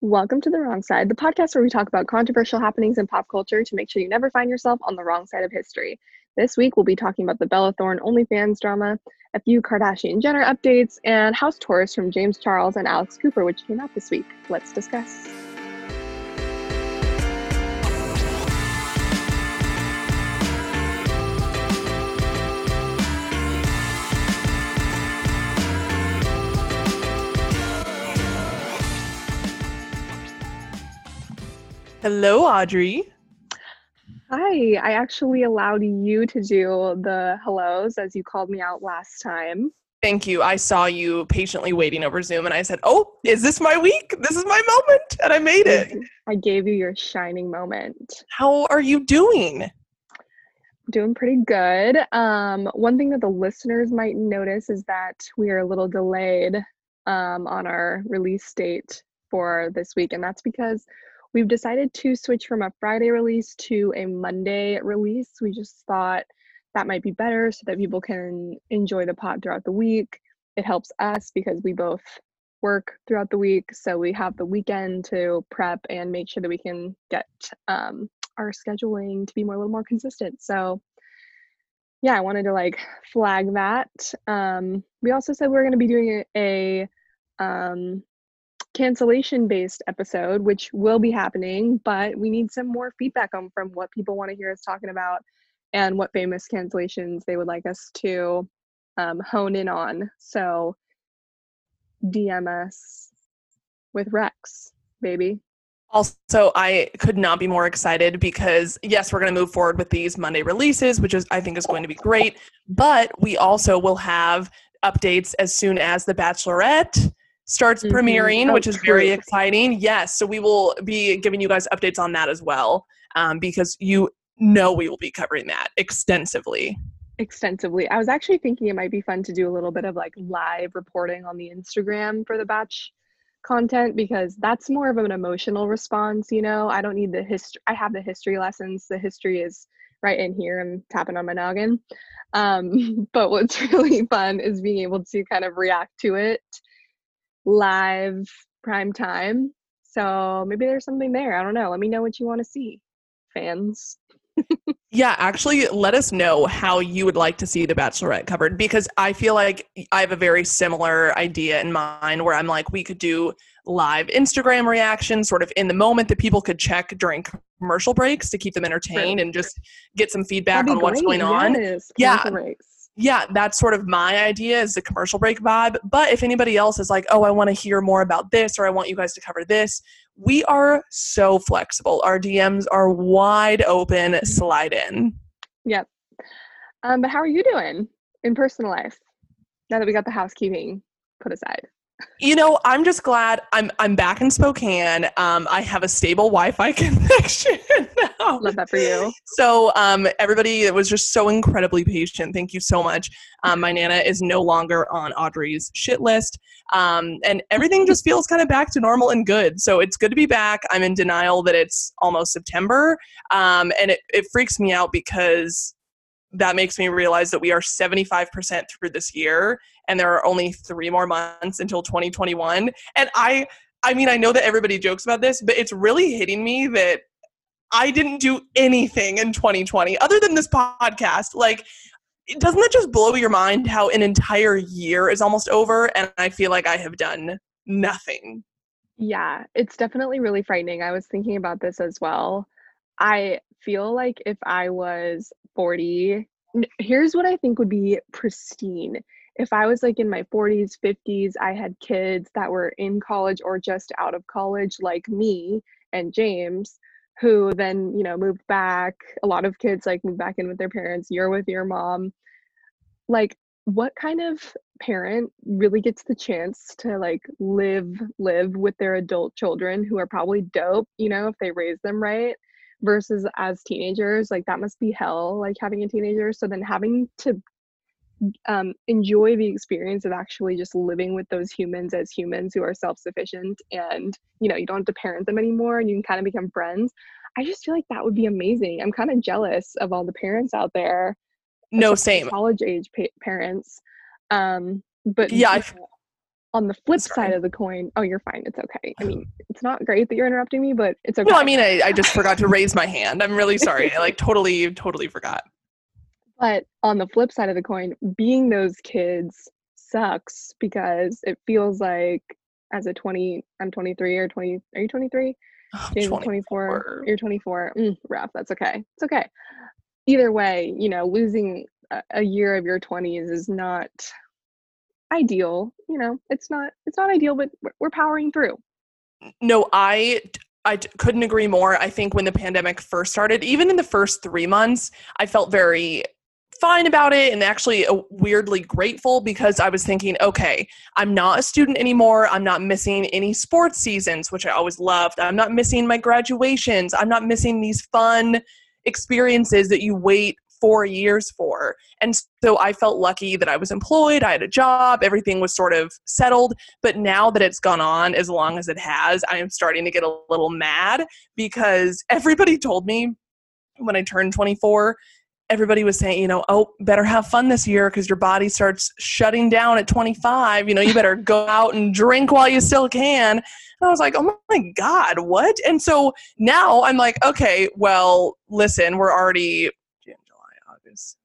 Welcome to The Wrong Side, the podcast where we talk about controversial happenings in pop culture to make sure you never find yourself on the wrong side of history. This week, we'll be talking about the Bella Thorne OnlyFans drama, a few Kardashian Jenner updates, and house tours from James Charles and Alex Cooper, which came out this week. Let's discuss. Hello, Audrey. Hi, I actually allowed you to do the hellos as you called me out last time. Thank you. I saw you patiently waiting over Zoom and I said, Oh, is this my week? This is my moment. And I made it. I gave you your shining moment. How are you doing? Doing pretty good. Um, one thing that the listeners might notice is that we are a little delayed um, on our release date for this week, and that's because We've decided to switch from a Friday release to a Monday release. We just thought that might be better so that people can enjoy the pod throughout the week. It helps us because we both work throughout the week. So we have the weekend to prep and make sure that we can get um, our scheduling to be more a little more consistent. So yeah, I wanted to like flag that. Um, we also said we are going to be doing a, a um, cancellation based episode, which will be happening, but we need some more feedback on from what people want to hear us talking about and what famous cancellations they would like us to um, hone in on. So DM us with Rex, baby. Also, I could not be more excited because yes, we're going to move forward with these Monday releases, which is I think is going to be great. But we also will have updates as soon as the Bachelorette starts mm-hmm. premiering, oh, which is very exciting. Yes, so we will be giving you guys updates on that as well, um, because you know we will be covering that extensively. Extensively. I was actually thinking it might be fun to do a little bit of like live reporting on the Instagram for the batch content because that's more of an emotional response, you know. I don't need the history I have the history lessons. The history is right in here. I'm tapping on my noggin. Um, but what's really fun is being able to kind of react to it live prime time. So maybe there's something there. I don't know. Let me know what you want to see, fans. yeah, actually, let us know how you would like to see The Bachelorette covered because I feel like I have a very similar idea in mind where I'm like, we could do live Instagram reactions sort of in the moment that people could check during commercial breaks to keep them entertained and just get some feedback on what's going on. Yes, yeah. Breaks yeah, that's sort of my idea is the commercial break vibe. But if anybody else is like, oh, I want to hear more about this or I want you guys to cover this, we are so flexible. Our DMs are wide open. Mm-hmm. Slide in. Yep. Um, but how are you doing in personal life now that we got the housekeeping put aside? You know, I'm just glad I'm I'm back in Spokane. Um, I have a stable Wi-Fi connection now. Love that for you. So, um, everybody was just so incredibly patient. Thank you so much. Um, my nana is no longer on Audrey's shit list, um, and everything just feels kind of back to normal and good. So it's good to be back. I'm in denial that it's almost September, um, and it it freaks me out because that makes me realize that we are 75% through this year and there are only three more months until 2021 and i i mean i know that everybody jokes about this but it's really hitting me that i didn't do anything in 2020 other than this podcast. Like doesn't that just blow your mind how an entire year is almost over and i feel like i have done nothing? Yeah it's definitely really frightening. I was thinking about this as well. I feel like if i was 40 here's what i think would be pristine if I was like in my 40s, 50s, I had kids that were in college or just out of college, like me and James, who then, you know, moved back. A lot of kids like move back in with their parents. You're with your mom. Like, what kind of parent really gets the chance to like live live with their adult children who are probably dope you know if they raise them right versus as teenagers like that must be hell like having a teenager so then having to um, enjoy the experience of actually just living with those humans as humans who are self-sufficient and you know you don't have to parent them anymore and you can kind of become friends i just feel like that would be amazing i'm kind of jealous of all the parents out there no same college age pa- parents um but yeah on the flip Sorry. side of the coin, oh, you're fine. It's okay. I mean, it's not great that you're interrupting me, but it's okay. No, I mean, I, I just forgot to raise my hand. I'm really sorry. I like totally, totally forgot. But on the flip side of the coin, being those kids sucks because it feels like as a 20, I'm 23 or 20, are you 23? Oh, James is 24. 24. You're 24. Mm, rough. That's okay. It's okay. Either way, you know, losing a, a year of your 20s is not ideal. You know, it's not, it's not ideal, but we're, we're powering through. No, I I d- couldn't agree more. I think when the pandemic first started, even in the first three months, I felt very fine about it and actually uh, weirdly grateful because I was thinking, okay, I'm not a student anymore. I'm not missing any sports seasons, which I always loved. I'm not missing my graduations. I'm not missing these fun experiences that you wait four years for. And so I felt lucky that I was employed, I had a job, everything was sort of settled. But now that it's gone on as long as it has, I am starting to get a little mad because everybody told me when I turned 24, everybody was saying, you know, oh, better have fun this year because your body starts shutting down at 25. You know, you better go out and drink while you still can. And I was like, oh my God, what? And so now I'm like, okay, well, listen, we're already June, July, August,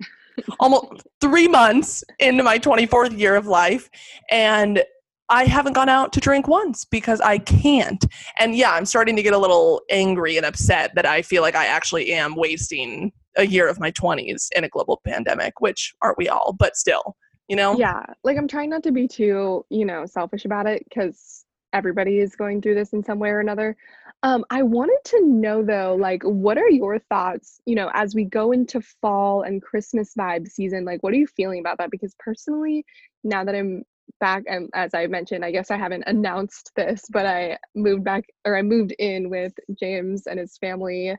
almost three months into my 24th year of life. And I haven't gone out to drink once because I can't. And yeah, I'm starting to get a little angry and upset that I feel like I actually am wasting a year of my 20s in a global pandemic, which aren't we all, but still, you know? Yeah. Like I'm trying not to be too, you know, selfish about it because everybody is going through this in some way or another. Um, I wanted to know though, like, what are your thoughts, you know, as we go into fall and Christmas vibe season? Like, what are you feeling about that? Because personally, now that I'm back, and as I mentioned, I guess I haven't announced this, but I moved back or I moved in with James and his family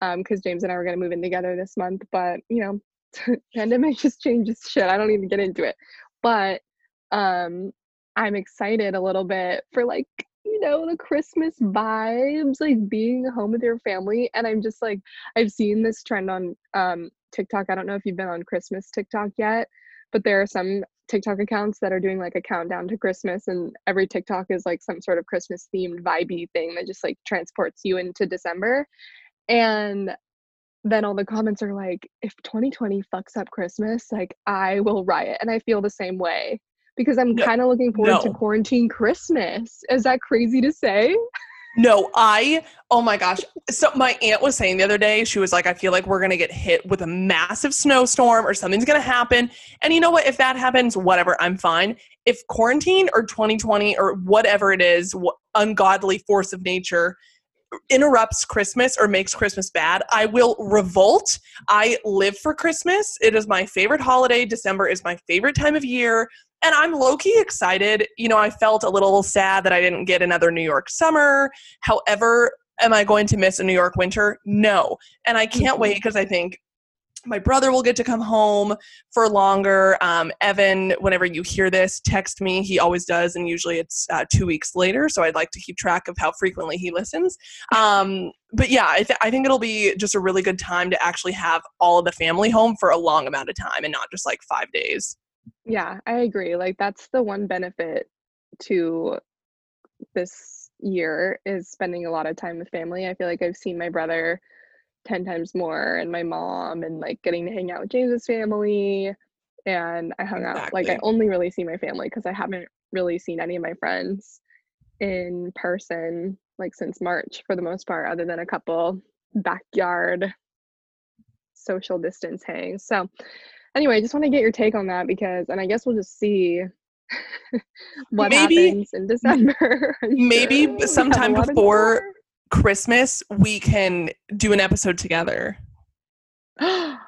because James and I were going to move in together this month. But, you know, pandemic just changes shit. I don't even get into it. But um, I'm excited a little bit for like, you know, the Christmas vibes, like being home with your family. And I'm just like, I've seen this trend on um, TikTok. I don't know if you've been on Christmas TikTok yet, but there are some TikTok accounts that are doing like a countdown to Christmas, and every TikTok is like some sort of Christmas themed vibey thing that just like transports you into December. And then all the comments are like, if 2020 fucks up Christmas, like I will riot. And I feel the same way because I'm No, kind of looking forward to quarantine Christmas. Is that crazy to say? No, I, oh my gosh. So my aunt was saying the other day, she was like, I feel like we're going to get hit with a massive snowstorm or something's going to happen. And you know what? If that happens, whatever, I'm fine. If quarantine or 2020 or whatever it is, ungodly force of nature interrupts Christmas or makes Christmas bad, I will revolt. I live for Christmas. It is my favorite holiday. December is my favorite time of year. And I'm low key excited. You know, I felt a little sad that I didn't get another New York summer. However, am I going to miss a New York winter? No. And I can't Mhm. wait because I think my brother will get to come home for longer. Um, Evan, whenever you hear this, text me. He always does, and usually it's uh, two weeks later. So I'd like to keep track of how frequently he listens. Um, but yeah, I, th- I think it'll be just a really good time to actually have all of the family home for a long amount of time and not just like five days. Yeah, I agree. Like that's the one benefit to this year is spending a lot of time with family. I feel like I've seen my brother 10 times more and my mom and like getting to hang out with James's family and I hung out like I only really see my family cuz I haven't really seen any of my friends in person like since March for the most part other than a couple backyard social distance hangs. So anyway, I just want to get your take on that because and I guess we'll just see what Maybe- happens in December. Maybe sure we have a sometime before-. Christmas, we can do an episode together. yeah.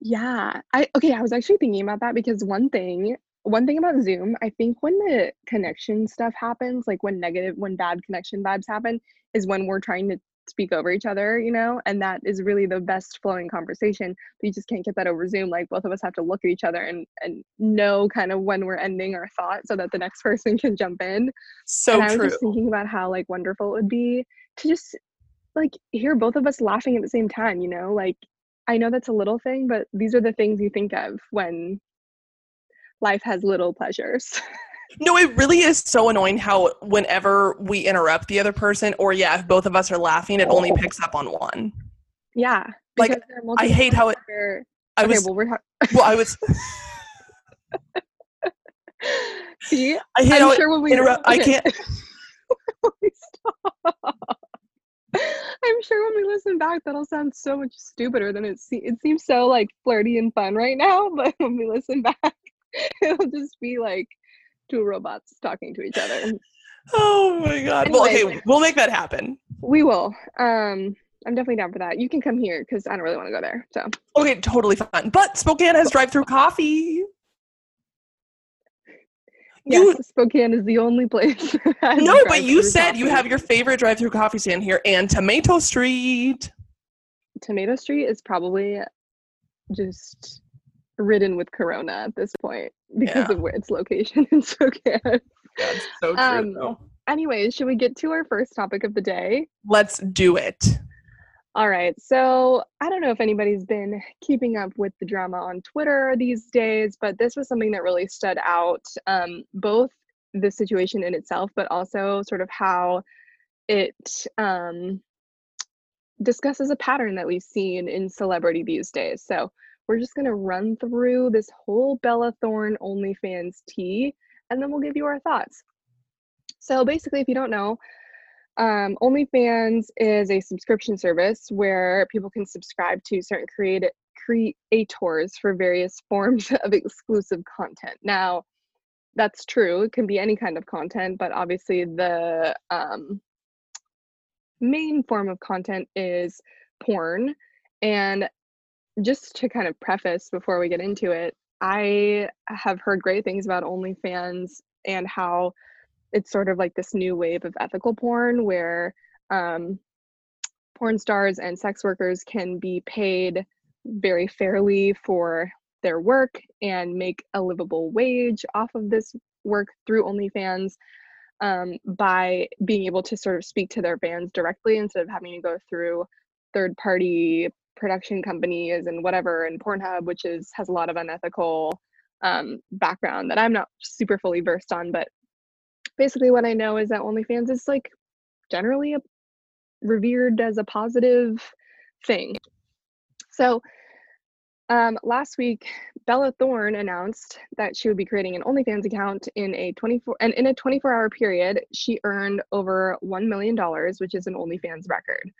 I okay, I was actually thinking about that because one thing one thing about Zoom, I think when the connection stuff happens, like when negative when bad connection vibes happen, is when we're trying to speak over each other, you know, and that is really the best flowing conversation. But you just can't get that over Zoom. Like both of us have to look at each other and and know kind of when we're ending our thought so that the next person can jump in. So and I was true. just thinking about how like wonderful it would be to just like hear both of us laughing at the same time, you know? Like I know that's a little thing, but these are the things you think of when life has little pleasures. No, it really is so annoying how whenever we interrupt the other person, or yeah, if both of us are laughing, it only oh. picks up on one. Yeah. Like, are I hate how it. where- I okay, was well, we're ha- well, I was. see. I hate I'm how it sure when we interrupt. I can't. I'm sure when we listen back, that'll sound so much stupider than it se- it seems so like flirty and fun right now. But when we listen back, it'll just be like two robots talking to each other. Oh my god. Well, okay, we'll make that happen. We will. Um, I'm definitely down for that. You can come here because I don't really want to go there. So Okay, totally fine. But Spokane has drive-through coffee. You- yes, Spokane is the only place. No, but you said you have your favorite drive-through coffee stand here and Tomato Street. Tomato Street is probably just ridden with Corona at this point because Yeah. of where its location in Spokane. That's so true. Um, though. Anyways, should we get to our first topic of the day? Let's do it. All right. So I don't know if anybody's been keeping up with the drama on Twitter these days, but this was something that really stood out. Um, both the situation in itself, but also sort of how it um, discusses a pattern that we've seen in celebrity these days. So we're just going to run through this whole Bella Thorne OnlyFans tea, and then we'll give you our thoughts. So basically, if you don't know, um, OnlyFans is a subscription service where people can subscribe to certain creative creators for various forms of exclusive content. Now, that's true. It can be any kind of content, but obviously the um, main form of content is porn. And just to kind of preface before we get into it, I have heard great things about OnlyFans and how it's sort of like this new wave of ethical porn where um, porn stars and sex workers can be paid very fairly for their work and make a livable wage off of this work through OnlyFans um, by being able to sort of speak to their fans directly instead of having to go through third party production companies and whatever and Pornhub, which is has a lot of unethical um, background that I'm not super fully versed on, but basically what I know is that OnlyFans is like generally a, revered as a positive thing. So um, last week, Bella Thorne announced that she would be creating an OnlyFans account in a 24 and in a 24-hour period, she earned over one million dollars, which is an OnlyFans record.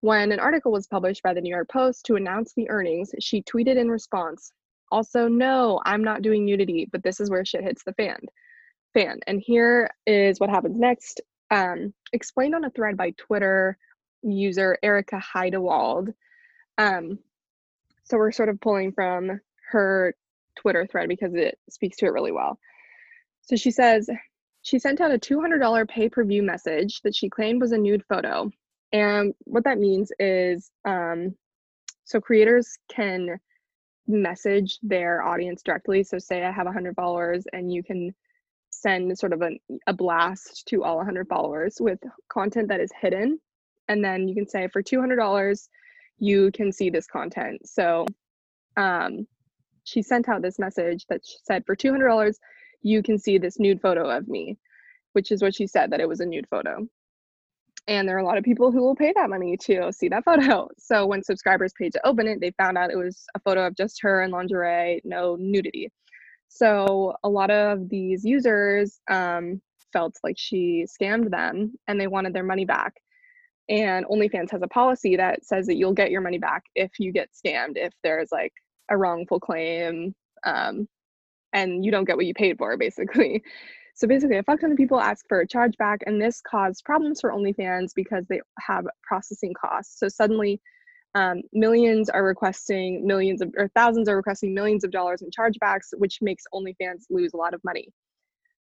When an article was published by the New York Post to announce the earnings, she tweeted in response, "Also, no, I'm not doing nudity, but this is where shit hits the fan." Fan, and here is what happens next. Um, explained on a thread by Twitter user Erica Heidewald. Um, so we're sort of pulling from her Twitter thread because it speaks to it really well. So she says she sent out a $200 pay per view message that she claimed was a nude photo. And what that means is um, so creators can message their audience directly. So, say I have 100 followers, and you can send sort of a, a blast to all 100 followers with content that is hidden. And then you can say, for $200, you can see this content. So, um, she sent out this message that she said, for $200, you can see this nude photo of me, which is what she said, that it was a nude photo. And there are a lot of people who will pay that money to see that photo. So when subscribers paid to open it, they found out it was a photo of just her in lingerie, no nudity. So a lot of these users um, felt like she scammed them and they wanted their money back. And OnlyFans has a policy that says that you'll get your money back if you get scammed, if there's like a wrongful claim um, and you don't get what you paid for, basically. So basically, a fuck ton of people ask for a chargeback, and this caused problems for OnlyFans because they have processing costs. So suddenly, um, millions are requesting millions of, or thousands are requesting millions of dollars in chargebacks, which makes OnlyFans lose a lot of money.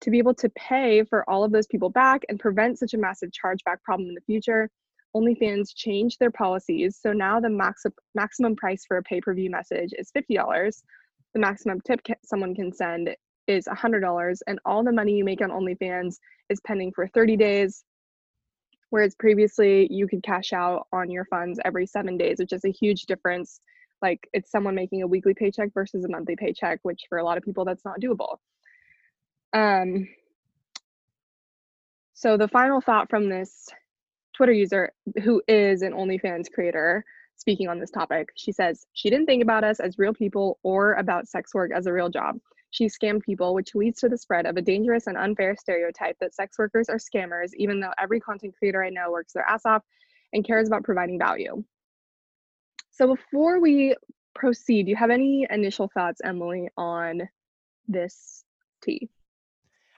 To be able to pay for all of those people back and prevent such a massive chargeback problem in the future, OnlyFans changed their policies. So now the max- maximum price for a pay per view message is $50. The maximum tip ca- someone can send is $100 and all the money you make on OnlyFans is pending for 30 days whereas previously you could cash out on your funds every 7 days which is a huge difference like it's someone making a weekly paycheck versus a monthly paycheck which for a lot of people that's not doable um So the final thought from this Twitter user who is an OnlyFans creator speaking on this topic, she says, She didn't think about us as real people or about sex work as a real job. She scammed people, which leads to the spread of a dangerous and unfair stereotype that sex workers are scammers, even though every content creator I know works their ass off and cares about providing value. So before we proceed, do you have any initial thoughts, Emily, on this tea?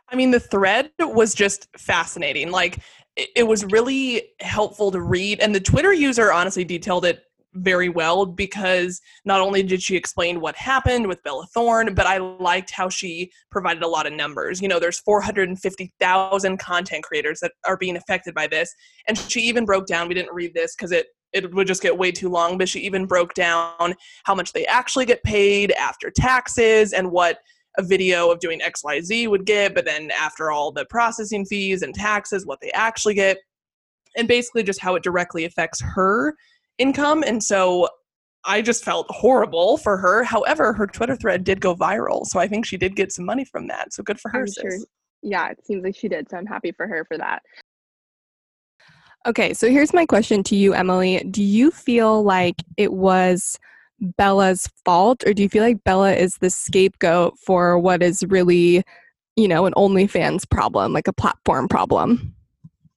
I mean, the thread was just fascinating. Like, it, was really helpful to read, and the Twitter user honestly detailed it very well because not only did she explain what happened with Bella Thorne, but I liked how she provided a lot of numbers. You know, there's 450,000 content creators that are being affected by this. And she even broke down, we didn't read this because it it would just get way too long, but she even broke down how much they actually get paid after taxes and what a video of doing XYZ would get, but then after all the processing fees and taxes, what they actually get, and basically just how it directly affects her income. And so I just felt horrible for her. However, her Twitter thread did go viral. So I think she did get some money from that. So good for her. Sure. Yeah, it seems like she did. So I'm happy for her for that. Okay, so here's my question to you, Emily. Do you feel like it was Bella's fault, or do you feel like Bella is the scapegoat for what is really, you know, an OnlyFans problem, like a platform problem?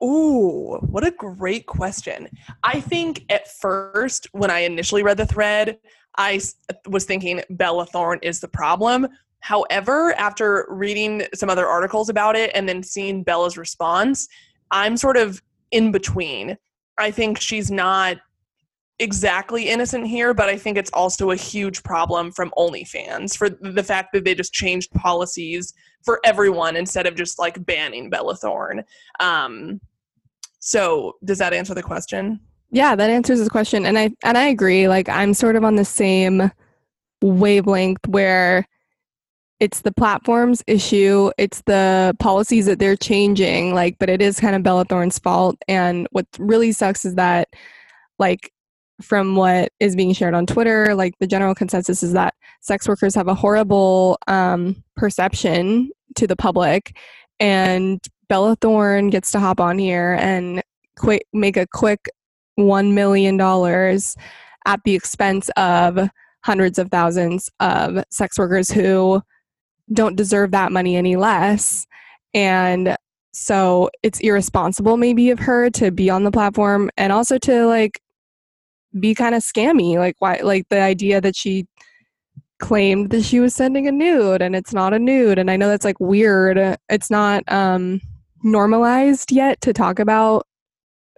Ooh, what a great question. I think at first, when I initially read the thread, I was thinking Bella Thorne is the problem. However, after reading some other articles about it and then seeing Bella's response, I'm sort of in between. I think she's not exactly innocent here, but I think it's also a huge problem from OnlyFans for the fact that they just changed policies for everyone instead of just like banning Bella Thorne. Um, so does that answer the question? Yeah, that answers the question. And I and I agree. Like I'm sort of on the same wavelength where it's the platform's issue, it's the policies that they're changing, like, but it is kind of Bella Thorne's fault. And what really sucks is that like from what is being shared on Twitter, like the general consensus is that sex workers have a horrible um, perception to the public, and Bella Thorne gets to hop on here and quick make a quick one million dollars at the expense of hundreds of thousands of sex workers who don't deserve that money any less. And so it's irresponsible maybe of her to be on the platform and also to like be kind of scammy. Like why like the idea that she claimed that she was sending a nude and it's not a nude. And i know that's like weird. It's not um normalized yet to talk about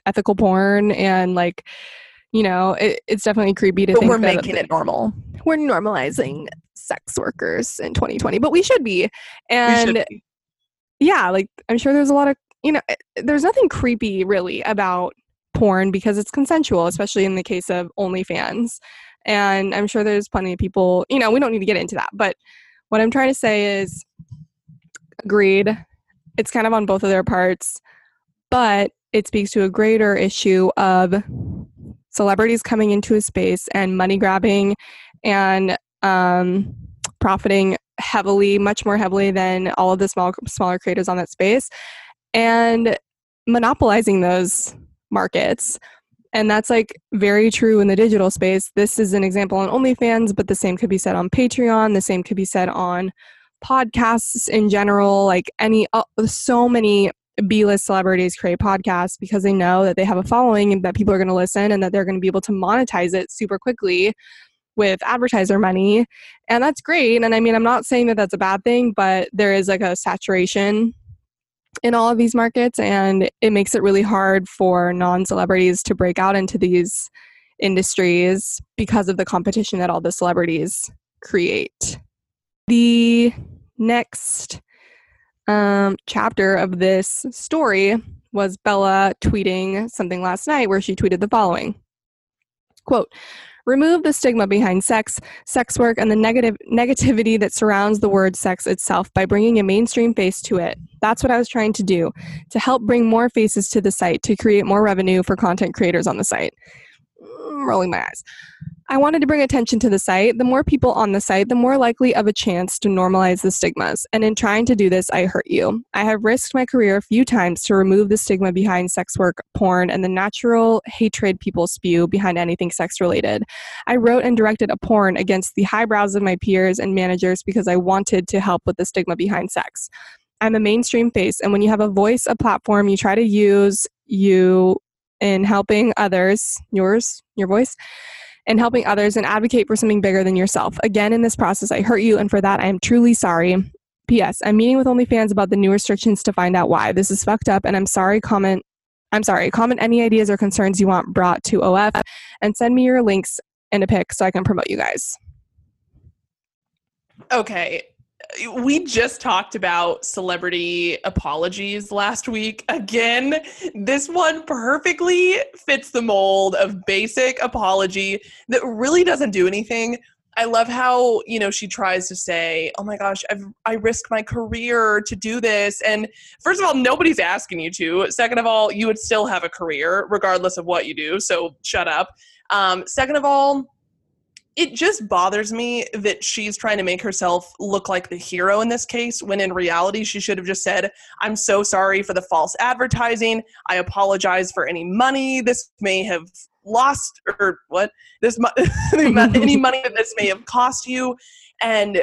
ethical porn and like you know it, it's definitely creepy to but think we're making it normal we're normalizing sex workers in 2020 but we should be and should be. yeah like i'm sure there's a lot of you know eh, there's nothing creepy really about porn because it's consensual, especially in the case of OnlyFans. And I'm sure there's plenty of people, you know, we don't need to get into that. But what I'm trying to say is agreed. It's kind of on both of their parts, but it speaks to a greater issue of celebrities coming into a space and money grabbing and um, profiting heavily, much more heavily than all of the small smaller creators on that space, and monopolizing those markets. And that's like very true in the digital space. This is an example on OnlyFans, but the same could be said on Patreon. The same could be said on podcasts in general. Like any, uh, so many B list celebrities create podcasts because they know that they have a following and that people are going to listen and that they're going to be able to monetize it super quickly with advertiser money. And that's great. And I mean, I'm not saying that that's a bad thing, but there is like a saturation in all of these markets and it makes it really hard for non-celebrities to break out into these industries because of the competition that all the celebrities create the next um, chapter of this story was bella tweeting something last night where she tweeted the following quote remove the stigma behind sex, sex work, and the negative negativity that surrounds the word sex itself by bringing a mainstream face to it. That's what I was trying to do to help bring more faces to the site to create more revenue for content creators on the site. Mm, rolling my eyes. I wanted to bring attention to the site. The more people on the site, the more likely of a chance to normalize the stigmas. And in trying to do this, I hurt you. I have risked my career a few times to remove the stigma behind sex work, porn, and the natural hatred people spew behind anything sex related. I wrote and directed a porn against the highbrows of my peers and managers because I wanted to help with the stigma behind sex. I'm a mainstream face, and when you have a voice, a platform, you try to use you in helping others, yours, your voice, and helping others and advocate for something bigger than yourself. Again, in this process, I hurt you, and for that, I am truly sorry. P.S. I'm meeting with OnlyFans about the new restrictions to find out why. This is fucked up, and I'm sorry. Comment. I'm sorry. Comment any ideas or concerns you want brought to OF, and send me your links and a pic so I can promote you guys. Okay, we just talked about celebrity apologies last week. Again, this one perfectly fits the mold of basic apology that really doesn't do anything. I love how, you know, she tries to say, "Oh my gosh, I've I risked my career to do this." And first of all, nobody's asking you to. Second of all, you would still have a career regardless of what you do. So, shut up. Um, second of all, it just bothers me that she's trying to make herself look like the hero in this case when in reality she should have just said i'm so sorry for the false advertising. I apologize for any money this may have lost or what? This any money that this may have cost you. And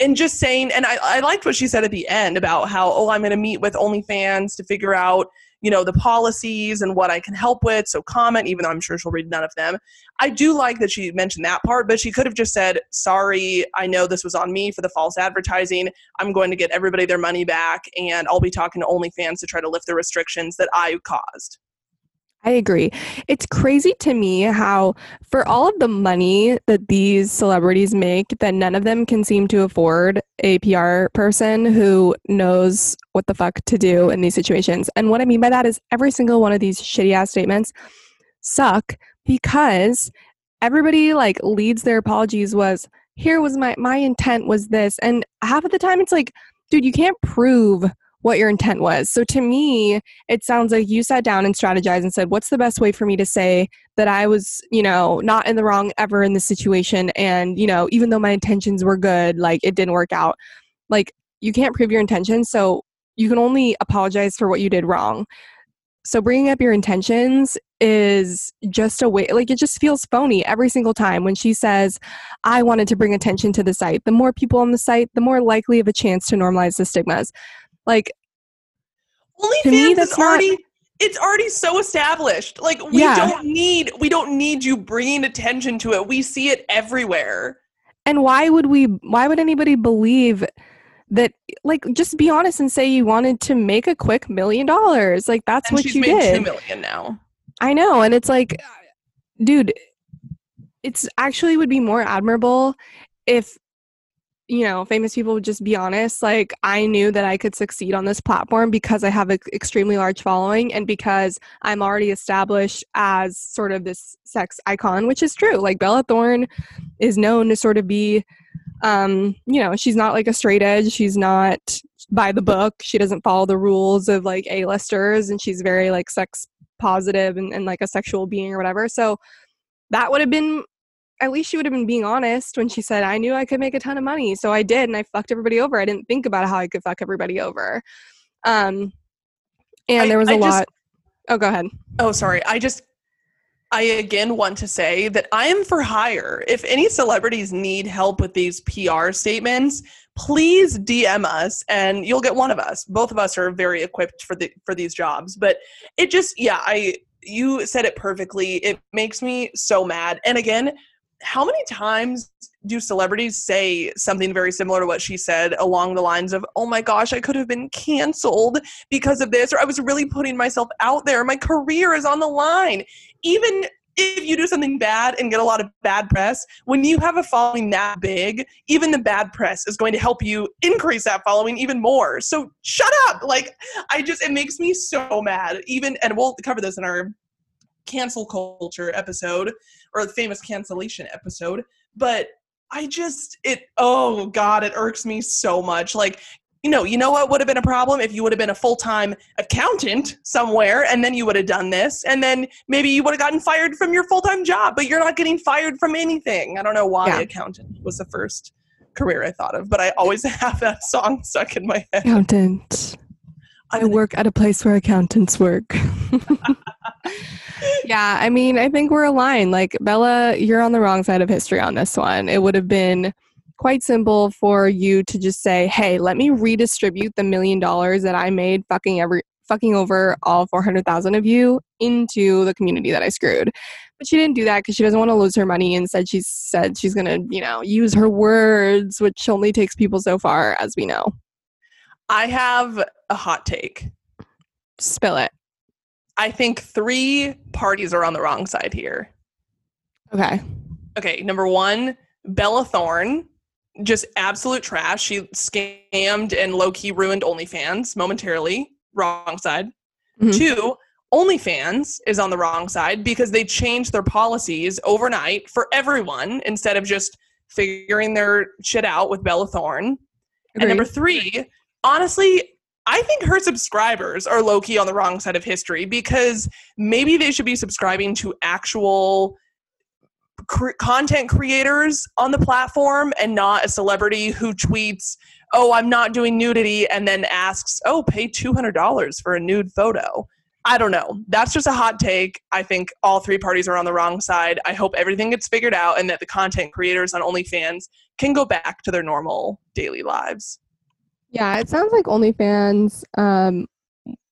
and just saying and I, I liked what she said at the end about how oh i'm going to meet with onlyfans to figure out you know the policies and what i can help with so comment even though i'm sure she'll read none of them. I do like that she mentioned that part but she could have just said sorry i know this was on me for the false advertising. I'm going to get everybody their money back and i'll be talking to onlyfans to try to lift the restrictions that i caused I agree. It's crazy to me how, for all of the money that these celebrities make, that none of them can seem to afford a PR person who knows what the fuck to do in these situations. And what I mean by that is every single one of these shitty ass statements suck because everybody like leads their apologies was here was my my intent was this and half of the time it's like dude you can't prove what your intent was. So to me, it sounds like you sat down and strategized and said, what's the best way for me to say that I was, you know, not in the wrong ever in this situation and, you know, even though my intentions were good, like it didn't work out. Like you can't prove your intentions, so you can only apologize for what you did wrong. So bringing up your intentions is just a way like it just feels phony every single time when she says I wanted to bring attention to the site. The more people on the site, the more likely of a chance to normalize the stigmas. Like OnlyFans is already not, it's already so established. Like we yeah. don't need we don't need you bringing attention to it. We see it everywhere. And why would we why would anybody believe that like just be honest and say you wanted to make a quick million dollars. Like that's and what you did. 2 million now. I know and it's like dude it's actually would be more admirable if you know, famous people would just be honest. Like, I knew that I could succeed on this platform because I have an extremely large following and because I'm already established as sort of this sex icon, which is true. Like, Bella Thorne is known to sort of be, um, you know, she's not like a straight edge. She's not by the book. She doesn't follow the rules of like A-listers and she's very like sex positive and, and like a sexual being or whatever. So, that would have been at least she would have been being honest when she said, I knew I could make a ton of money. So I did, and I fucked everybody over. I didn't think about how I could fuck everybody over. Um, and I, there was a I lot. Just, oh, go ahead. Oh, sorry. I just, I again want to say that I am for hire. If any celebrities need help with these PR statements, please DM us and you'll get one of us. Both of us are very equipped for the for these jobs. But it just yeah, I you said it perfectly. It makes me so mad. And again, how many times do celebrities say something very similar to what she said along the lines of, oh my gosh, I could have been canceled because of this, or I was really putting myself out there. My career is on the line. Even if you do something bad and get a lot of bad press, when you have a following that big, even the bad press is going to help you increase that following even more. So shut up. Like, I just, it makes me so mad. Even, and we'll cover this in our cancel culture episode or the famous cancellation episode. But I just, it, oh God, it irks me so much. Like, you know, you know what would have been a problem if you would have been a full time accountant somewhere and then you would have done this. And then maybe you would have gotten fired from your full time job, but you're not getting fired from anything. I don't know why Yeah. accountant was the first career I thought of, but I always have that song stuck in my head. Accountant. I an work at a place where accountants work. yeah, I mean, I think we're aligned. Like, Bella, you're on the wrong side of history on this one. It would have been quite simple for you to just say, hey, let me redistribute the million dollars that I made fucking every fucking over all 400,000 of you into the community that I screwed. But she didn't do that because she doesn't want to lose her money. Instead, she said she's going to, you know, use her words, which only takes people so far, as we know. I have a hot take. Spill it. I think three parties are on the wrong side here. Okay. Okay, number one, Bella Thorne, just absolute trash. She scammed and low key ruined OnlyFans momentarily. Wrong side. Mhm. Two, OnlyFans is on the wrong side because they changed their policies overnight for everyone instead of just figuring their shit out with Bella Thorne. And number three, honestly, I think her subscribers are low key on the wrong side of history because maybe they should be subscribing to actual cr- content creators on the platform and not a celebrity who tweets, "Oh, I'm not doing nudity," and then asks, "Oh, pay two hundred dollars for a nude photo." I don't know. That's just a hot take. I think all three parties are on the wrong side. I hope everything gets figured out and that the content creators on OnlyFans can go back to their normal daily lives. Yeah, it sounds like OnlyFans um,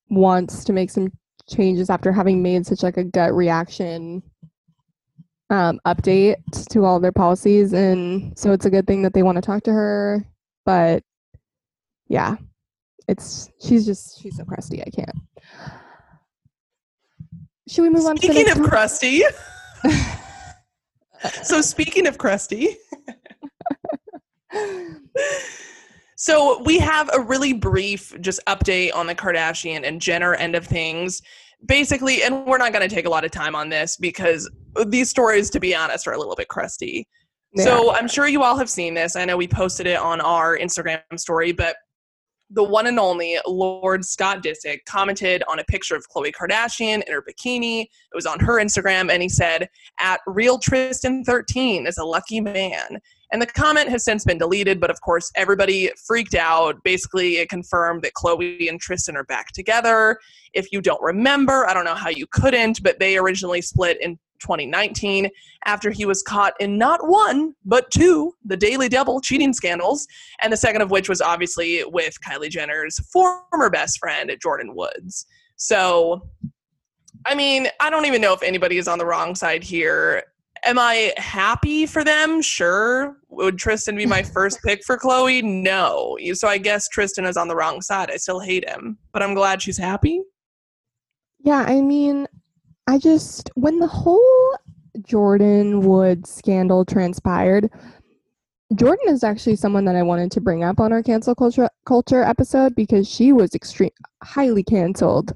wants to make some changes after having made such like a gut reaction um, update to all their policies, and so it's a good thing that they want to talk to her. But yeah, it's she's just she's so crusty. I can't. Should we move on to the Speaking of crusty, so speaking of crusty, so we have a really brief just update on the Kardashian and Jenner end of things. Basically, and we're not going to take a lot of time on this because these stories, to be honest, are a little bit crusty. So I'm sure you all have seen this. I know we posted it on our Instagram story, but the one and only Lord Scott Disick commented on a picture of Khloe Kardashian in her bikini. It was on her Instagram, and he said, "At real Tristan 13 is a lucky man." And the comment has since been deleted, but of course, everybody freaked out. Basically, it confirmed that Khloe and Tristan are back together. If you don't remember, I don't know how you couldn't, but they originally split in 2019 after he was caught in not one, but two, the Daily Double cheating scandals. And the second of which was obviously with Kylie Jenner's former best friend, Jordyn Woods. So, I mean, I don't even know if anybody is on the wrong side here. Am I happy for them? Sure. Would Tristan be my first pick for Khloe? No. So I guess Tristan is on the wrong side. I still hate him, but I'm glad she's happy. Yeah, I mean, I just when the whole Jordyn Wood scandal transpired, Jordyn is actually someone that I wanted to bring up on our cancel culture culture episode because she was extreme highly canceled.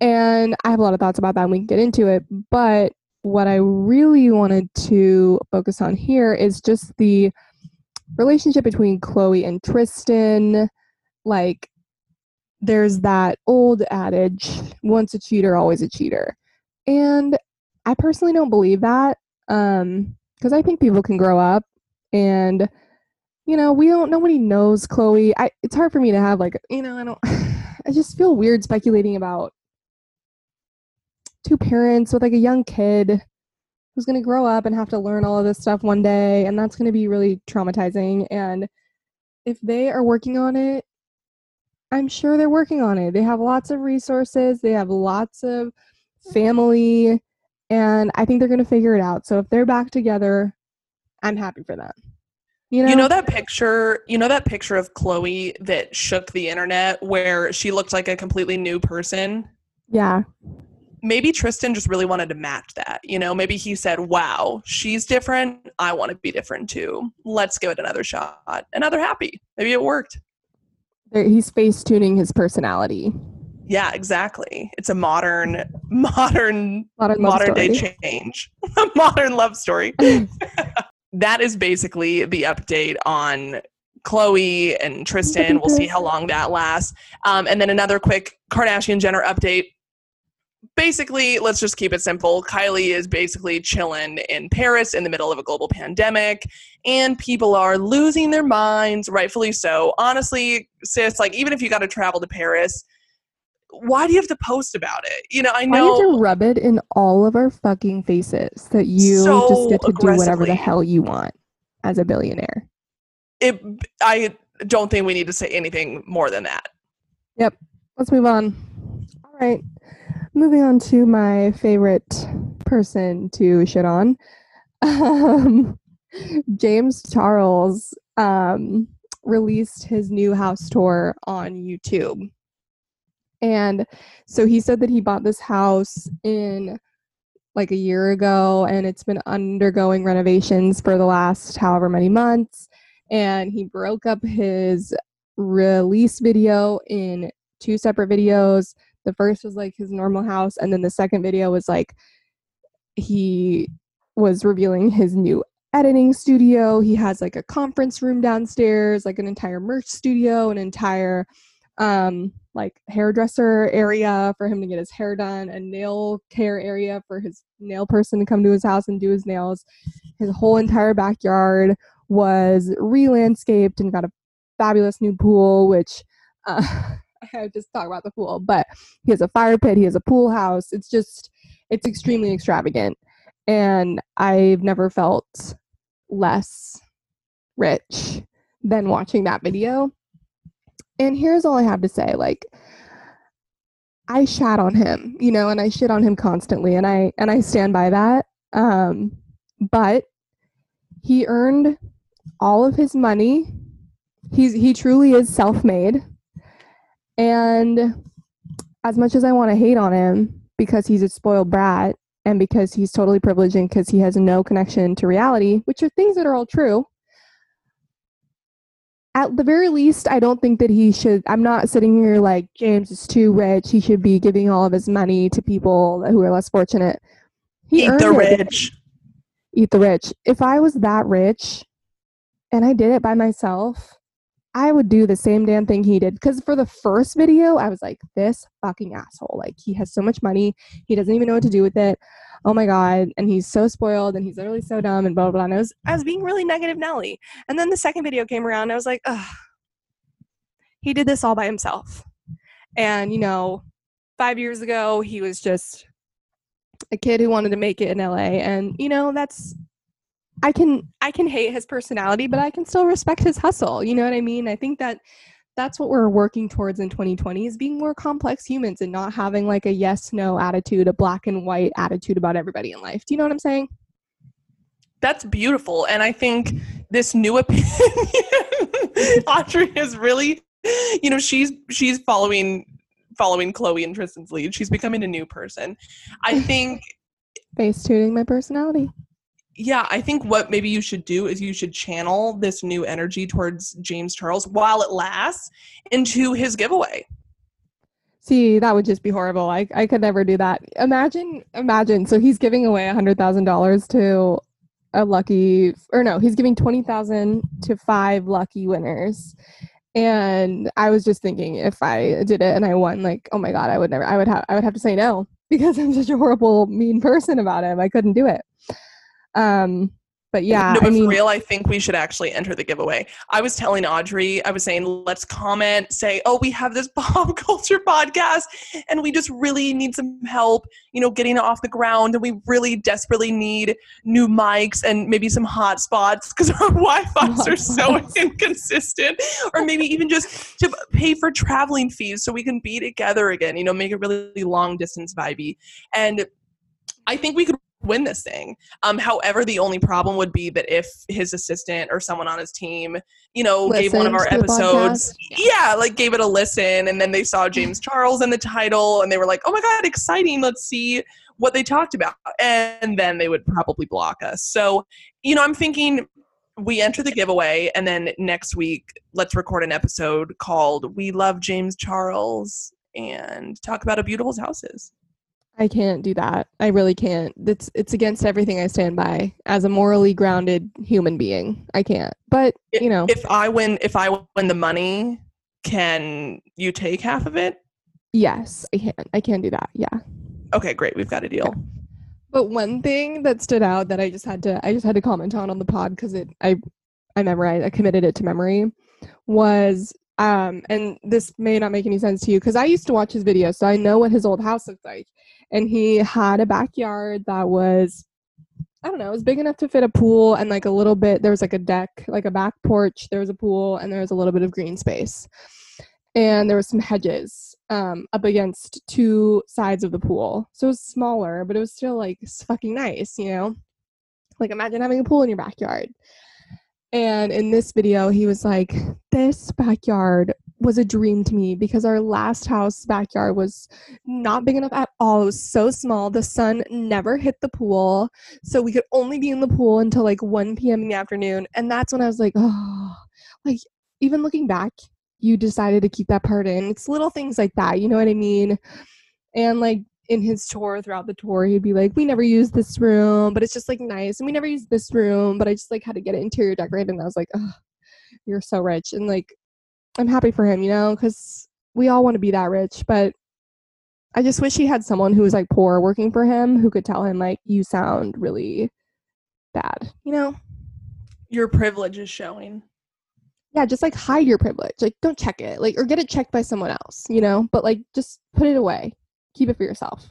And I have a lot of thoughts about that and we can get into it, but what I really wanted to focus on here is just the relationship between Khloe and Tristan. Like there's that old adage once a cheater always a cheater and i personally don't believe that um because i think people can grow up and you know we don't nobody knows khloe i it's hard for me to have like you know i don't i just feel weird speculating about two parents with like a young kid who's going to grow up and have to learn all of this stuff one day and that's going to be really traumatizing and if they are working on it I'm sure they're working on it. They have lots of resources, they have lots of family, and I think they're going to figure it out. So if they're back together, I'm happy for them. You know, You know that picture, you know that picture of Khloe that shook the internet where she looked like a completely new person? yeah, Maybe Tristan just really wanted to match that. You know, maybe he said, "Wow, she's different. I want to be different too. Let's give it another shot." And now they're happy. Maybe it worked. He's face tuning his personality. Yeah, exactly. It's a modern modern Modern, modern day change. a modern love story. that is basically the update on Khloe and Tristan. We'll see how long that lasts. Um, and then another quick Kardashian Jenner update. Basically, let's just keep it simple. Kylie is basically chilling in Paris in the middle of a global pandemic, and people are losing their minds, rightfully so. Honestly, sis, like even if you got to travel to Paris, why do you have to post about it? You know, I know. Why you rub it in all of our fucking faces that you So just get to do whatever the hell you want as a billionaire? it i don't think we need to say anything more than that Yep. Let's move on. All right. Moving on to my favorite person to shit on. Um, James Charles um, released his new house tour on YouTube. And so he said that he bought this house in like a year ago and it's been undergoing renovations for the last however many months. And he broke up his release video in two separate videos. The first was like his normal house, and then the second video was like he was revealing his new editing studio. He has like a conference room downstairs, like an entire merch studio, an entire um like hairdresser area for him to get his hair done, a nail care area for his nail person to come to his house and do his nails. His whole entire backyard was re-landscaped and got a fabulous new pool, which uh, I just talk about the pool, but he has a fire pit, he has a pool house. It's just, it's extremely extravagant. And I've never felt less rich than watching that video. And here's all I have to say like, I shat on him, you know, and I shit on him constantly, and I and I stand by that. Um, but he earned all of his money. He's he truly is self-made. And as much as I want to hate on him because he's a spoiled brat and because he's totally privileged and because he has no connection to reality, which are things that are all true, at the very least, I don't think that he should. I'm not sitting here like James is too rich. He should be giving all of his money to people who are less fortunate. He eat the it rich eat the rich. If I was that rich and I did it by myself, I would do the same damn thing he did. Because for the first video, I was like, this fucking asshole. Like, he has so much money. He doesn't even know what to do with it. Oh my God. And he's so spoiled and he's literally so dumb and blah, blah, blah. And I was, I was being really negative Nelly. And then the second video came around I was like, ugh, he did this all by himself. And, you know, five years ago, he was just a kid who wanted to make it in LA. And, you know, that's I can I can hate his personality, but I can still respect his hustle. You know what I mean? I think that that's what we're working towards in 2020 is being more complex humans and not having like a yes no attitude, a black and white attitude about everybody in life. Do you know what I'm saying? that's beautiful and i think this new opinion audrey is really you know she's she's following following khloe and tristan's lead she's becoming a new person i think Face tuning my personality. Yeah i think what maybe you should do is you should channel this new energy towards james charles while it lasts into his giveaway See, that would just be horrible. I I could never do that. Imagine, imagine. So he's giving away a hundred thousand dollars to a lucky, or no, he's giving twenty thousand to five lucky winners. And I was just thinking, if I did it and I won, like, oh my god, I would never. I would have. I would have to say no because I'm such a horrible, mean person about him. I couldn't do it. Um, but yeah, no, but I mean, for real, I think we should actually enter the giveaway. I was telling Audrey, I was saying, let's comment, say, oh, we have this pop culture podcast, and we just really need some help, you know, getting it off the ground, and we really desperately need new mics and maybe some hotspots because our Wi-Fi's are so inconsistent, or maybe even just to pay for traveling fees so we can be together again. You know, make it really long distance vibey, and I think we could win this thing. Um, however, the only problem would be that if his assistant or someone on his team, you know, gave one of our Listened to the episodes, yeah, like gave it a listen, and then they saw James Charles in the title, and they were like, "Oh my god, exciting! Let's see what they talked about," and then they would probably block us. So, you know, I'm thinking. We enter the giveaway, and then next week, let's record an episode called "We Love James Charles" and talk about a beautiful his house is. I can't do that. I really can't. It's it's against everything I stand by as a morally grounded human being. I can't. But you know, if I win, if I win the money, can you take half of it? Yes, I can. I can do that. Yeah. Okay, great. We've got a deal. But one thing that stood out that I just had to I just had to comment on on the pod because it I I memorized I committed it to memory was um and this may not make any sense to you because I used to watch his videos so I know what his old house looked like and he had a backyard that was I don't know, it was big enough to fit a pool and like a little bit there was like a deck, like a back porch, there was a pool and there was a little bit of green space. And there was some hedges um, up against two sides of the pool. So it was smaller, but it was still like fucking nice, you know? Like imagine having a pool in your backyard. And in this video, he was like, This backyard was a dream to me because our last house backyard was not big enough at all. It was so small. The sun never hit the pool. So we could only be in the pool until like 1 p.m. in the afternoon. And that's when I was like, oh, like even looking back, you decided to keep that part in. It's little things like that. You know what I mean? And like in his tour throughout the tour, he'd be like, We never use this room, but it's just like nice. And we never use this room, but I just like had to get it interior decorated. And I was like, Oh, you're so rich. And like I'm happy for him, you know, because we all want to be that rich. But I just wish he had someone who was like poor working for him who could tell him, like, you sound really bad, you know? Your privilege is showing. Yeah, just like hide your privilege. Like, don't check it, like, or get it checked by someone else, you know? But like, just put it away. Keep it for yourself.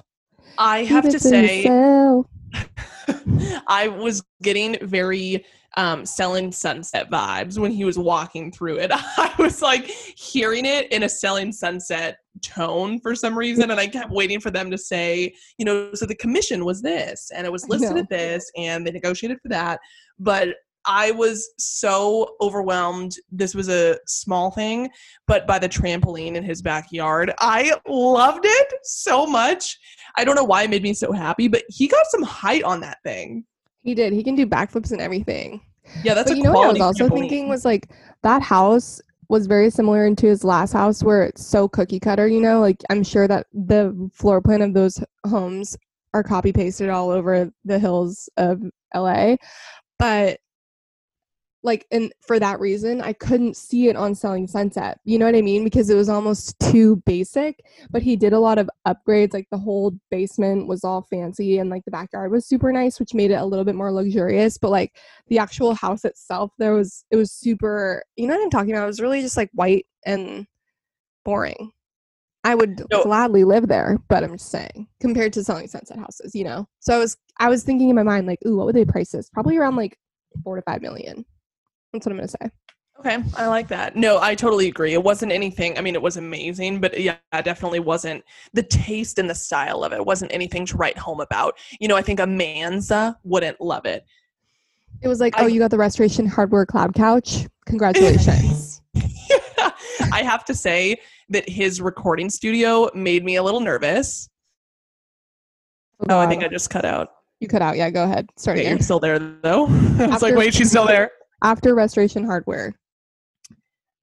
I Keep have to say. I was getting very um, selling sunset vibes when he was walking through it. I was like hearing it in a selling sunset tone for some reason, and I kept waiting for them to say, you know, so the commission was this, and it was listed at this, and they negotiated for that. But I was so overwhelmed. This was a small thing, but by the trampoline in his backyard, I loved it so much. I don't know why it made me so happy, but he got some height on that thing. He did. He can do backflips and everything. Yeah, that's but a you know what I was also trampoline. thinking was like that house was very similar into his last house where it's so cookie cutter, you know? Like I'm sure that the floor plan of those homes are copy pasted all over the hills of LA. But like and for that reason I couldn't see it on Selling Sunset. You know what I mean? Because it was almost too basic, but he did a lot of upgrades like the whole basement was all fancy and like the backyard was super nice which made it a little bit more luxurious, but like the actual house itself there was it was super you know what I'm talking about? It was really just like white and boring. I would No. gladly live there, but I'm just saying compared to selling sunset houses, you know. So I was I was thinking in my mind like, ooh, what would they price this? Probably around like four to five million. That's what I'm gonna say. Okay, I like that. No, I totally agree. It wasn't anything. I mean, it was amazing, but yeah, it definitely wasn't the taste and the style of it. wasn't anything to write home about. You know, I think Amanza wouldn't love it. It was like, I- oh, you got the restoration hardware cloud couch. Congratulations. I have to say that his recording studio made me a little nervous. Oh, oh I think I just cut out. you cut out. Yeah, go ahead. Start Okay, again. you're still there though. I was like, wait, she's still there. After restoration hardware.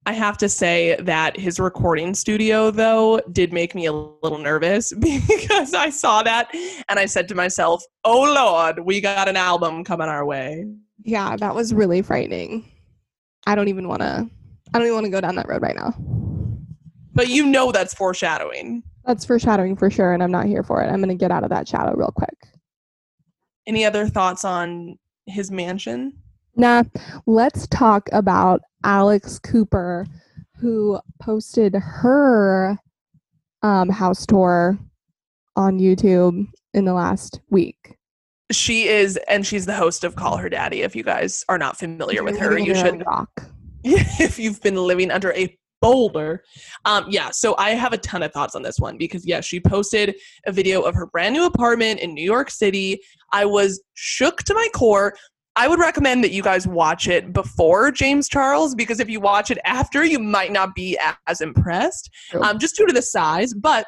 I have to say that his recording studio, though, did make me a little nervous because I saw that and I said to myself, oh Lord, we got an album coming our way. Yeah, that was really frightening. I don't even want to. I don't even want to go down that road right now. But you know that's foreshadowing. That's foreshadowing for sure, and I'm not here for it. I'm gonna get out of that shadow real quick. Any other thoughts on his mansion? Nah, let's talk about Alex Cooper, who posted her um, house tour on YouTube in the last week. She is, and she's the host of Call Her Daddy. If you guys are not familiar with her, you should rock. if you've been living under a boulder. Um, yeah, so I have a ton of thoughts on this one because, yeah, she posted a video of her brand new apartment in New York City. I was shook to my core. I would recommend that you guys watch it before James Charles because if you watch it after, you might not be as impressed, True. um, just due to the size. But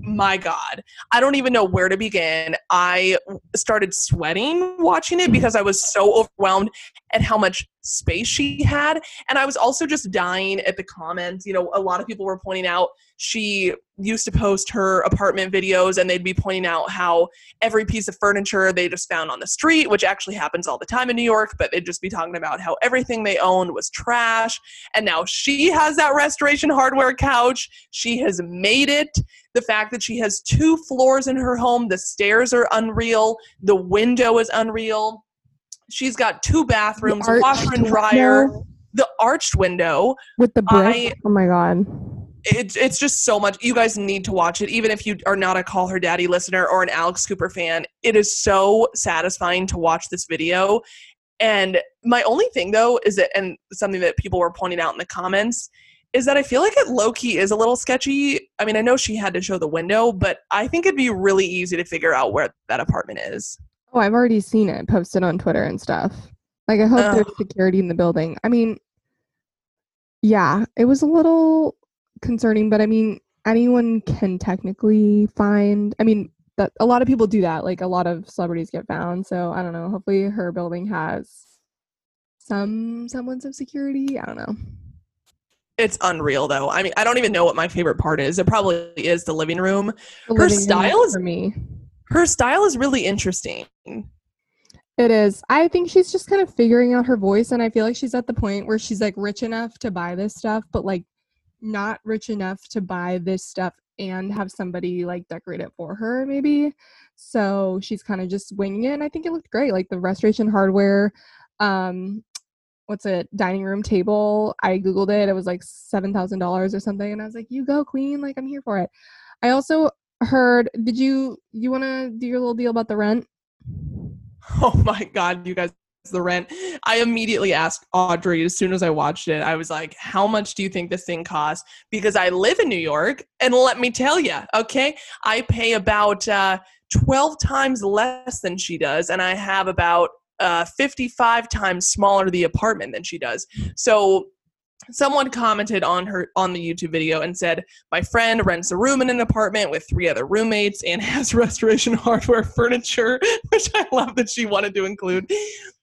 my God, I don't even know where to begin. I started sweating watching it because I was so overwhelmed at how much space she had. And I was also just dying at the comments. You know, a lot of people were pointing out she used to post her apartment videos and they'd be pointing out how every piece of furniture they just found on the street, which actually happens all the time in New York, but they'd just be talking about how everything they owned was trash. And now she has that restoration hardware couch. She has made it. The fact that she has two floors in her home, the stairs are unreal, the window is unreal. She's got two bathrooms, washer and dryer, the arched window with the brick. I, oh my god it's it's just so much. You guys need to watch it, even if you are not a Call Her Daddy listener or an Alex Cooper fan. It is so satisfying to watch this video. And my only thing though is that, and something that people were pointing out in the comments, is that I feel like it low key is a little sketchy. I mean, I know she had to show the window, but I think it'd be really easy to figure out where that apartment is. Oh, I've already seen it posted on Twitter and stuff. Like, I hope there's security in the building. I mean, yeah, it was a little concerning, but I mean, anyone can technically find. I mean, that a lot of people do that. Like a lot of celebrities get found. So I don't know. Hopefully, her building has some semblance of security. I don't know. It's unreal though. I mean, I don't even know what my favorite part is. It probably is the living room. The her living style room is for me. Her style is really interesting. It is. I think she's just kind of figuring out her voice and I feel like she's at the point where she's like rich enough to buy this stuff but like not rich enough to buy this stuff and have somebody like decorate it for her maybe. So she's kind of just winging it and i think it looked great like the restoration hardware um what's it dining room table i googled it it was like $7000 or something and i was like you go queen like i'm here for it. I also heard did you you want to do your little deal about the rent? Oh my god you guys the rent. I immediately asked Audrey as soon as I watched it. I was like, "How much do you think this thing costs?" Because I live in New York, and let me tell you, okay, I pay about uh, twelve times less than she does, and I have about uh, fifty-five times smaller the apartment than she does. So someone commented on her on the YouTube video and said, "My friend rents a room in an apartment with three other roommates and has restoration hardware furniture," which I love that she wanted to include.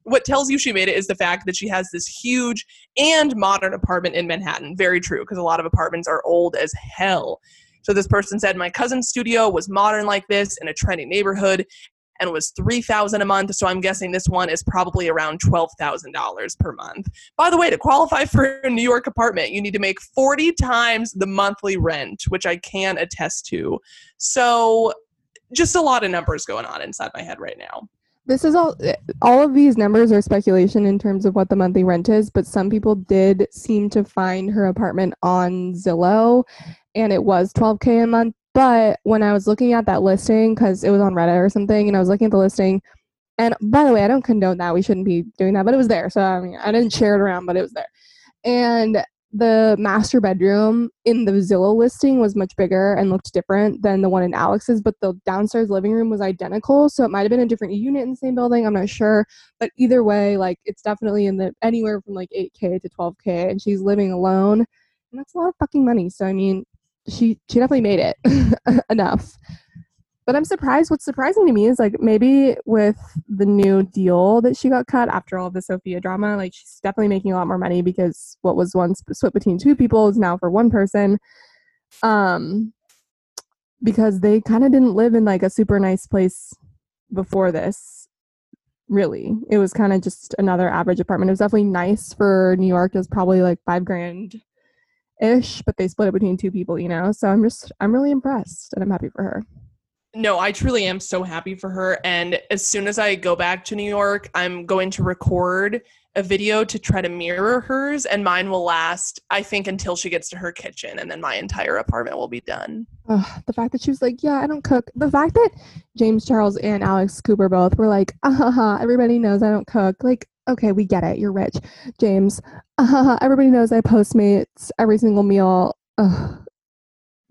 What tells you she made it is the fact that she has this huge and modern apartment in Manhattan. Very true, because a lot of apartments are old as hell. So this person said, My cousin's studio was modern like this in a trendy neighborhood, and was 3000 a month so i'm guessing this one is probably around $12000 per month by the way to qualify for a new york apartment you need to make 40 times the monthly rent which i can attest to so just a lot of numbers going on inside my head right now this is all all of these numbers are speculation in terms of what the monthly rent is but some people did seem to find her apartment on zillow and it was 12k a month but when I was looking at that listing, because it was on Reddit or something, and I was looking at the listing, and by the way, I don't condone that. We shouldn't be doing that, but it was there. So I mean, I didn't share it around, but it was there. And the master bedroom in the Zillow listing was much bigger and looked different than the one in Alex's, but the downstairs living room was identical. So it might have been a different unit in the same building. I'm not sure. But either way, like it's definitely in the anywhere from like 8K to 12K, and she's living alone. And that's a lot of fucking money. So I mean, she she definitely made it enough. But I'm surprised. What's surprising to me is like maybe with the new deal that she got cut after all the Sofia drama, like she's definitely making a lot more money because what was once split between two people is now for one person. Um, because they kind of didn't live in like a super nice place before this. Really, it was kind of just another average apartment. It was definitely nice for New York. It was probably like five grand ish, but they split it between two people, you know? So I'm just, I'm really impressed and I'm happy for her. No, I truly am so happy for her. And as soon as I go back to New York, I'm going to record a video to try to mirror hers, and mine will last, I think, until she gets to her kitchen, and then my entire apartment will be done. Ugh, the fact that she was like, Yeah, I don't cook. The fact that James Charles and Alex Cooper both were like, uh huh, everybody knows I don't cook. Like, okay, we get it. You're rich. James, uh, everybody knows I Postmates every single meal. Ugh,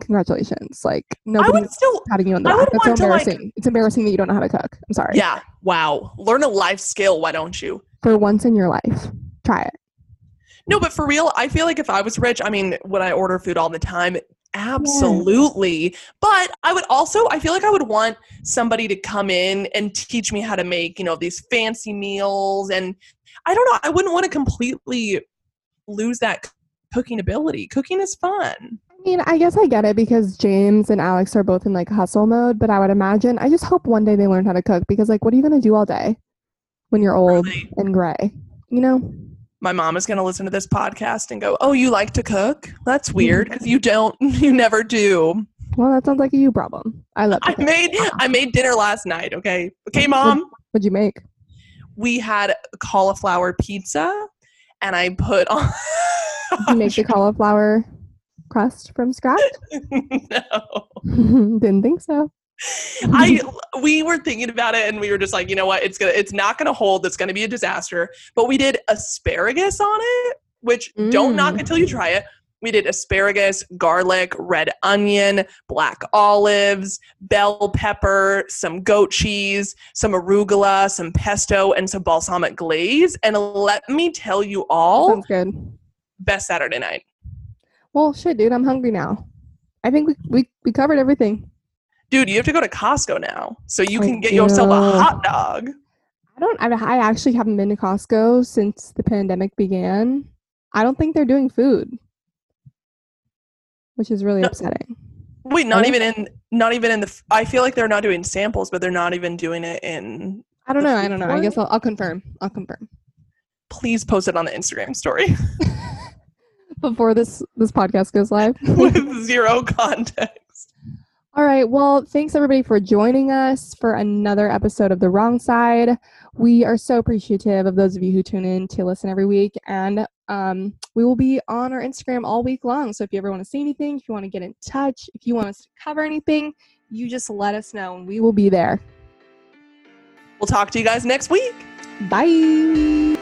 congratulations. Like, nobody's still, patting you on the back. That's so embarrassing. Like, it's embarrassing that you don't know how to cook. I'm sorry. Yeah. Wow. Learn a life skill. Why don't you? For once in your life, try it. No, but for real, I feel like if I was rich, I mean, would I order food all the time? Absolutely. Yeah. But I would also, I feel like I would want somebody to come in and teach me how to make, you know, these fancy meals. And I don't know, I wouldn't want to completely lose that cooking ability. Cooking is fun. Mean, I guess I get it because James and Alex are both in like hustle mode, but I would imagine I just hope one day they learn how to cook because like what are you gonna do all day when you're old Really? and gray? You know? My mom is going to listen to this podcast and go, "Oh, you like to cook? That's mm-hmm. weird because you don't. You never do." Well, that sounds like a you problem. I love I made I made dinner last night. Okay, okay, mom. What'd you make? We had cauliflower pizza, and I put on. You make the cauliflower crust from scratch? no. Didn't think so. I we were thinking about it and we were just like, you know what, it's gonna it's not gonna hold, it's gonna be a disaster. But we did asparagus on it, which don't knock Mm. until you try it. We did asparagus, garlic, red onion, black olives, bell pepper, some goat cheese, some arugula, some pesto, and some balsamic glaze. And let me tell you all, Sounds good. best Saturday night. Well, shit, dude, I'm hungry now. I think we we, we covered everything. Dude, you have to go to Costco now. So you I can get yourself a hot dog. I don't. I, I actually haven't been to Costco since the pandemic began. I don't think they're doing food, which is really No. upsetting. Wait, not even in not even in the I feel like they're not doing samples, but they're not even doing it in I don't know. I don't know. I guess I'll, I'll confirm. I'll confirm please post it on the Instagram story before this this podcast goes live. with zero context. All right. Well, thanks everybody for joining us for another episode of The Wrong Side. We are so appreciative of those of you who tune in to listen every week. And um, we will be on our Instagram all week long. So if you ever want to see anything, if you want to get in touch, if you want us to cover anything, you just let us know and we will be there. We'll talk to you guys next week. Bye.